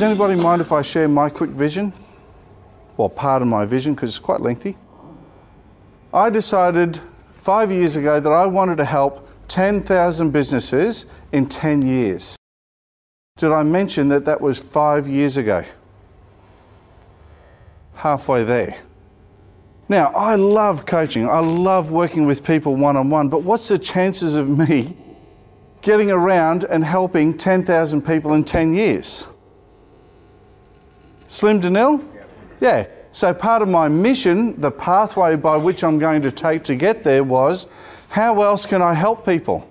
Does anybody mind if I share my quick vision? Well, part of my vision, because it's quite lengthy. I decided five years ago that I wanted to help 10,000 businesses in 10 years. Did I mention that that was five years ago? Halfway there. Now, I love coaching. I love working with people one on one, but what's the chances of me getting around and helping 10,000 people in 10 years? Slim to nil? Yeah. So part of my mission, the pathway by which I'm going to take to get there was how else can I help people?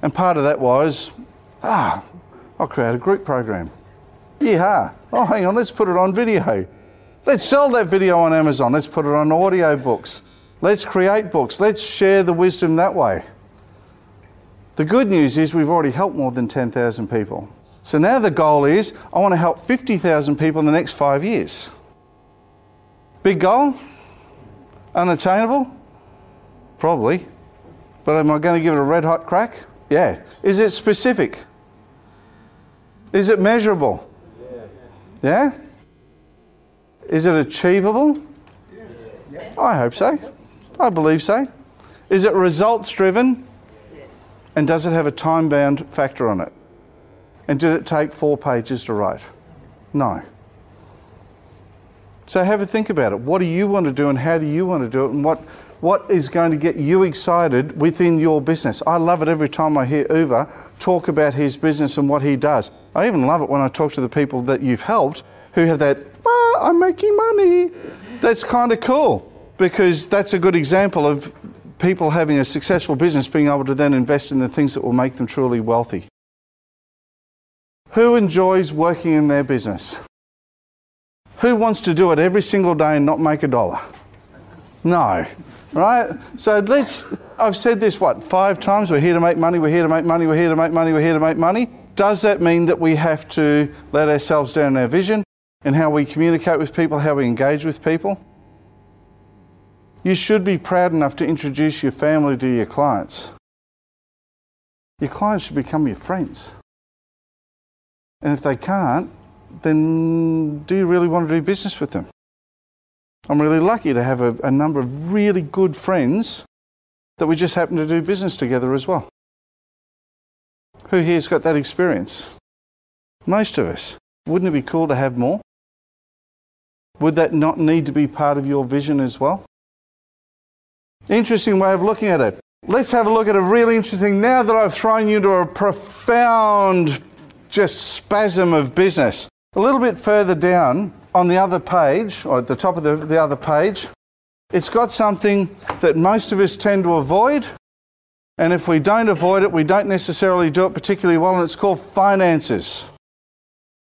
And part of that was, ah, I'll create a group program. Yeah. Oh, hang on, let's put it on video. Let's sell that video on Amazon. Let's put it on audio books. Let's create books. Let's share the wisdom that way. The good news is we've already helped more than 10,000 people. So now the goal is I want to help 50,000 people in the next five years. Big goal? Unattainable? Probably. But am I going to give it a red hot crack? Yeah. Is it specific? Is it measurable? Yeah? Is it achievable? I hope so. I believe so. Is it results driven? And does it have a time bound factor on it? And did it take four pages to write? No. So have a think about it. What do you want to do and how do you want to do it and what, what is going to get you excited within your business? I love it every time I hear Uwe talk about his business and what he does. I even love it when I talk to the people that you've helped who have that, ah, I'm making money. That's kind of cool because that's a good example of people having a successful business being able to then invest in the things that will make them truly wealthy. Who enjoys working in their business? Who wants to do it every single day and not make a dollar? No. Right? So let's, I've said this, what, five times? We're here to make money, we're here to make money, we're here to make money, we're here to make money. Does that mean that we have to let ourselves down in our vision and how we communicate with people, how we engage with people? You should be proud enough to introduce your family to your clients. Your clients should become your friends. And if they can't, then do you really want to do business with them? I'm really lucky to have a, a, number of really good friends that we just happen to do business together as well. Who here's got that experience? Most of us. Wouldn't it be cool to have more? Would that not need to be part of your vision as well? Interesting way of looking at it. Let's have a look at a really interesting, now that I've thrown you into a profound just spasm of business. A little bit further down on the other page, or at the top of the, the other page, it's got something that most of us tend to avoid. And if we don't avoid it, we don't necessarily do it particularly well, and it's called finances.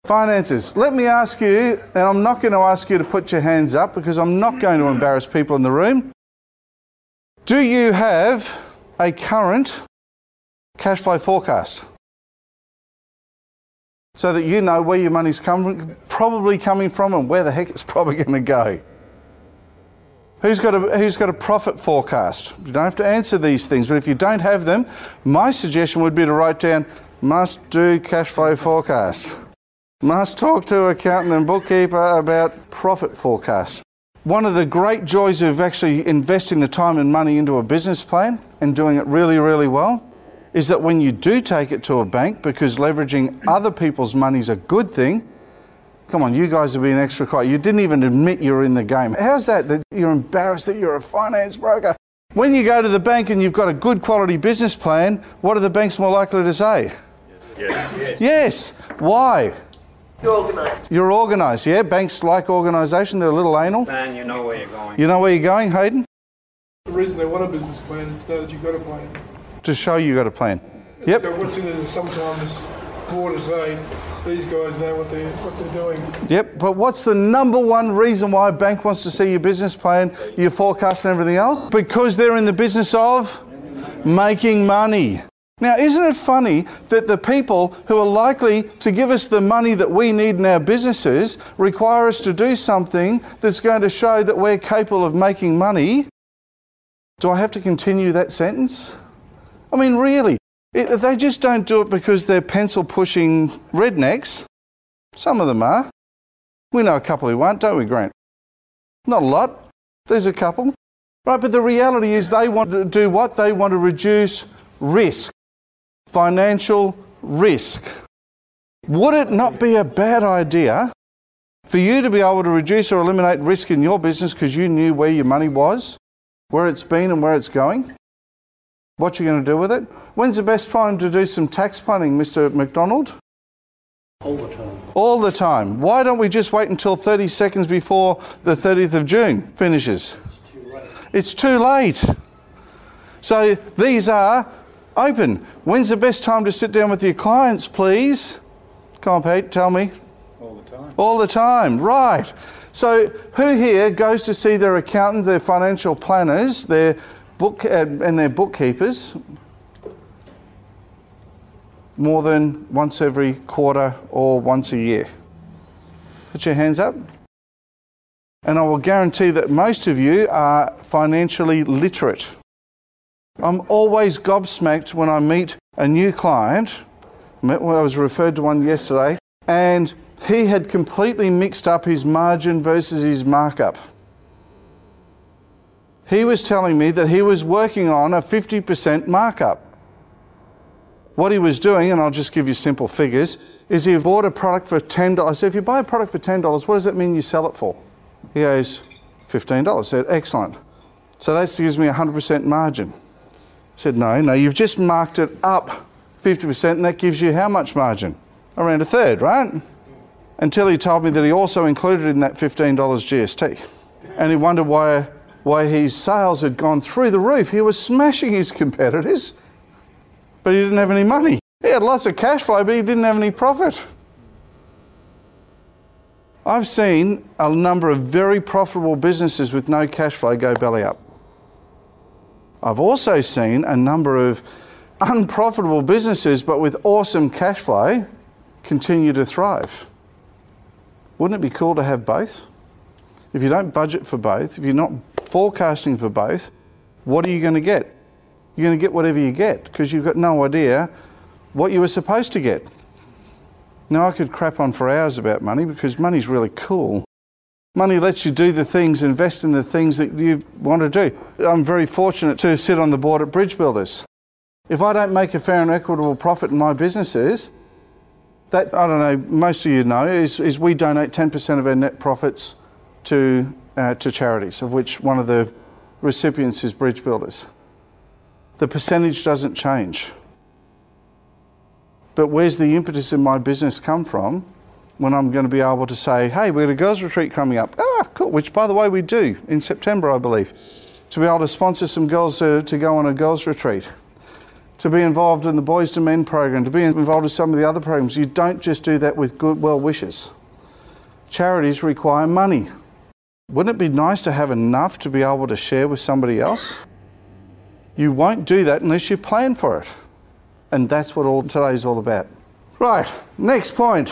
Finances. Let me ask you, and I'm not going to ask you to put your hands up because I'm not going to embarrass people in the room. Do you have a current cash flow forecast? So that you know where your money's coming, probably coming from and where the heck it's probably going to go. Who's got, a, who's got a profit forecast? You don't have to answer these things, but if you don't have them, my suggestion would be to write down must do cash flow forecast. Must talk to accountant and bookkeeper about profit forecast. One of the great joys of actually investing the time and money into a business plan and doing it really, really well is that when you do take it to a bank, because leveraging other people's money is a good thing, come on, you guys are being extra quiet. You didn't even admit you're in the game. How's that? That you're embarrassed that you're a finance broker. When you go to the bank and you've got a good quality business plan, what are the banks more likely to say? Yes. Yes. yes. Why? You're organised. You're organised, yeah? Banks like organisation, they're a little anal. Man, you know where you're going. You know where you're going, Hayden? The reason they want a business plan is that you've got a plan to show you got a plan. Yep. So what's in it is sometimes poor to say these guys know what they're what they're doing. Yep. But what's the number one reason why a bank wants to see your business plan, your forecast, and everything else? Because they're in the business of making money. Now, isn't it funny that the people who are likely to give us the money that we need in our businesses require us to do something that's going to show that we're capable of making money? Do I have to continue that sentence? I mean, really, it, they just don't do it because they're pencil pushing rednecks. Some of them are. We know a couple who aren't, don't we, Grant? Not a lot. There's a couple. Right, but the reality is they want to do what? They want to reduce risk, financial risk. Would it not be a bad idea for you to be able to reduce or eliminate risk in your business because you knew where your money was, where it's been, and where it's going? What are you're going to do with it? When's the best time to do some tax planning, Mr. McDonald? All the time. All the time. Why don't we just wait until 30 seconds before the 30th of June finishes? It's too late. It's too late. So these are open. When's the best time to sit down with your clients, please? Come on, Pete, tell me. All the time. All the time, right. So, who here goes to see their accountant, their financial planners, their book um, and and their bookkeepers more than once every quarter or once a year? Put your hands up. And I will guarantee that most of you are financially literate. I'm always gobsmacked when I meet a new client. I was referred to one yesterday, and he had completely mixed up his margin versus his markup. He was telling me that he was working on a 50% markup. What he was doing, and I'll just give you simple figures, is he bought a product for $10. I said, if you buy a product for $10, what does that mean you sell it for? He goes, $15. I said, excellent. So that gives me 100% margin. I said, no, no, you've just marked it up 50%, and that gives you how much margin? Around a third, right? Until he told me that he also included in that $15 GST. And he wondered why, why his sales had gone through the roof. He was smashing his competitors, but he didn't have any money. He had lots of cash flow, but he didn't have any profit. I've seen a number of very profitable businesses with no cash flow go belly up. I've also seen a number of unprofitable businesses but with awesome cash flow continue to thrive. Wouldn't it be cool to have both? If you don't budget for both, if you're not forecasting for both, what are you going to get? You're going to get whatever you get because you've got no idea what you were supposed to get. Now, I could crap on for hours about money because money's really cool. Money lets you do the things, invest in the things that you want to do. I'm very fortunate to sit on the board at Bridge Builders. If I don't make a fair and equitable profit in my businesses, that, I don't know, most of you know, is, is we donate 10% of our net profits to, uh, to charities, of which one of the recipients is Bridge Builders. The percentage doesn't change. But where's the impetus in my business come from when I'm going to be able to say, hey, we've got a girls' retreat coming up? Ah, cool, which by the way we do in September, I believe. To be able to sponsor some girls to, to go on a girls' retreat, to be involved in the Boys to Men program, to be involved in some of the other programs. You don't just do that with good well wishes. Charities require money. Wouldn't it be nice to have enough to be able to share with somebody else? You won't do that unless you plan for it. And that's what all today's all about. Right, next point.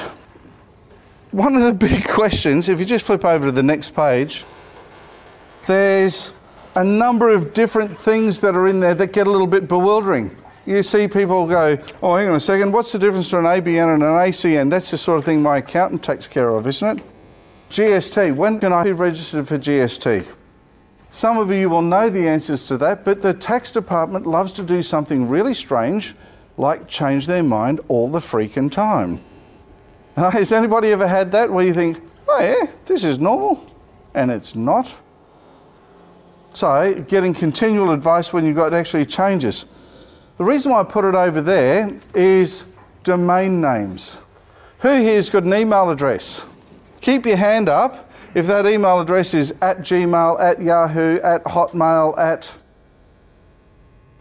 One of the big questions, if you just flip over to the next page, there's a number of different things that are in there that get a little bit bewildering. You see people go, oh, hang on a second, what's the difference between an ABN and an ACN? That's the sort of thing my accountant takes care of, isn't it? GST, when can I be registered for GST? Some of you will know the answers to that, but the tax department loves to do something really strange, like change their mind all the freaking time. Uh, has anybody ever had that where you think, oh yeah, this is normal? And it's not. So, getting continual advice when you've got actually changes. The reason why I put it over there is domain names. Who here's got an email address? Keep your hand up if that email address is at Gmail, at Yahoo, at Hotmail, at.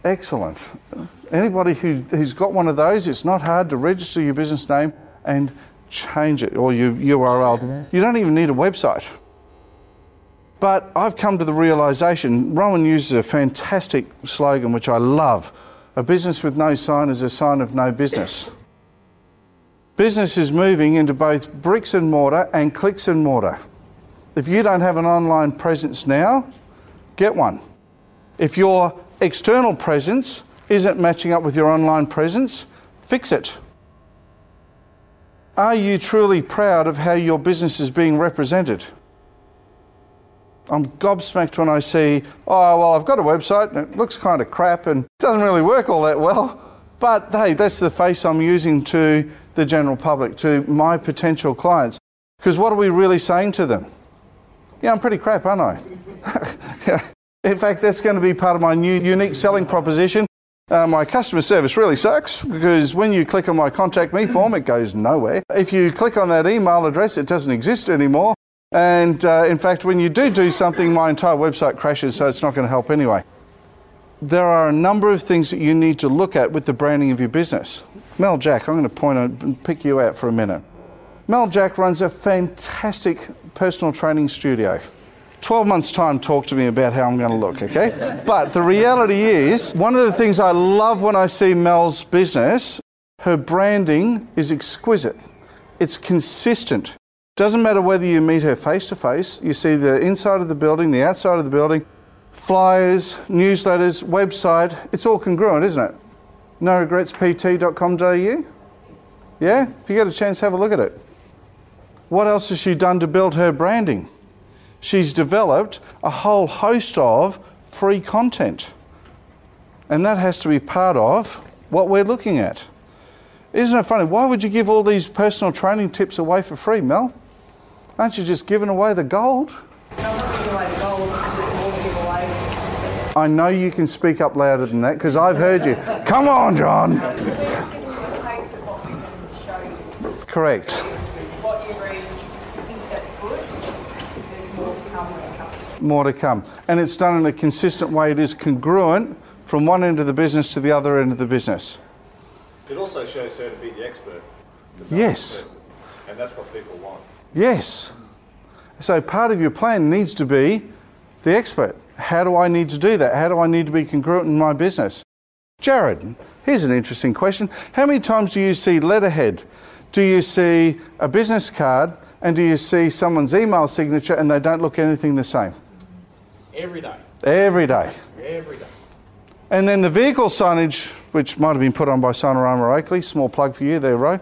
Excellent. Anybody who, who's got one of those, it's not hard to register your business name and change it or your URL. You don't even need a website. But I've come to the realization Rowan uses a fantastic slogan which I love a business with no sign is a sign of no business. Business is moving into both bricks and mortar and clicks and mortar. If you don't have an online presence now, get one. If your external presence isn't matching up with your online presence, fix it. Are you truly proud of how your business is being represented? I'm gobsmacked when I see, oh, well, I've got a website and it looks kind of crap and doesn't really work all that well. But hey, that's the face I'm using to the general public, to my potential clients. Because what are we really saying to them? Yeah, I'm pretty crap, aren't I? In fact, that's going to be part of my new unique selling proposition. Uh, my customer service really sucks because when you click on my contact me form, it goes nowhere. If you click on that email address, it doesn't exist anymore. And uh, in fact, when you do do something, my entire website crashes, so it's not going to help anyway. There are a number of things that you need to look at with the branding of your business. Mel Jack, I'm going to point and pick you out for a minute. Mel Jack runs a fantastic personal training studio. 12 months' time, talk to me about how I'm going to look, okay? but the reality is, one of the things I love when I see Mel's business, her branding is exquisite. It's consistent. Doesn't matter whether you meet her face to face, you see the inside of the building, the outside of the building, flyers, newsletters, website, it's all congruent, isn't it? NoRegretsPT.com.au? Yeah? If you get a chance, have a look at it. What else has she done to build her branding? She's developed a whole host of free content. And that has to be part of what we're looking at. Isn't it funny? Why would you give all these personal training tips away for free, Mel? Aren't you just giving away the gold? I know you can speak up louder than that because I've heard you. Come on, John. We're just giving you a taste of what we can show you. Correct. What you you think that's good, more to come when it comes. More to come. And it's done in a consistent way. It is congruent from one end of the business to the other end of the business. It also shows her to be the expert. the Yes. person, And that's what people want. Yes. So part of your plan needs to be the expert. How do I need to do that? How do I need to be congruent in my business? Jared, here's an interesting question. How many times do you see letterhead? Do you see a business card and do you see someone's email signature and they don't look anything the same? Every day, Every day. every day. And then the vehicle signage, which might have been put on by Signarama Oakley, small plug for you there, Ro,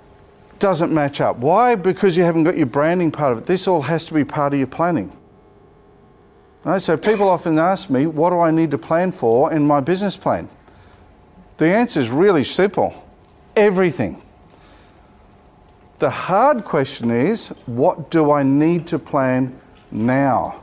doesn't match up. Why? Because you haven't got your branding part of it. This all has to be part of your planning. So people often ask me, what do I need to plan for in my business plan? The answer is really simple everything. The hard question is, what do I need to plan now?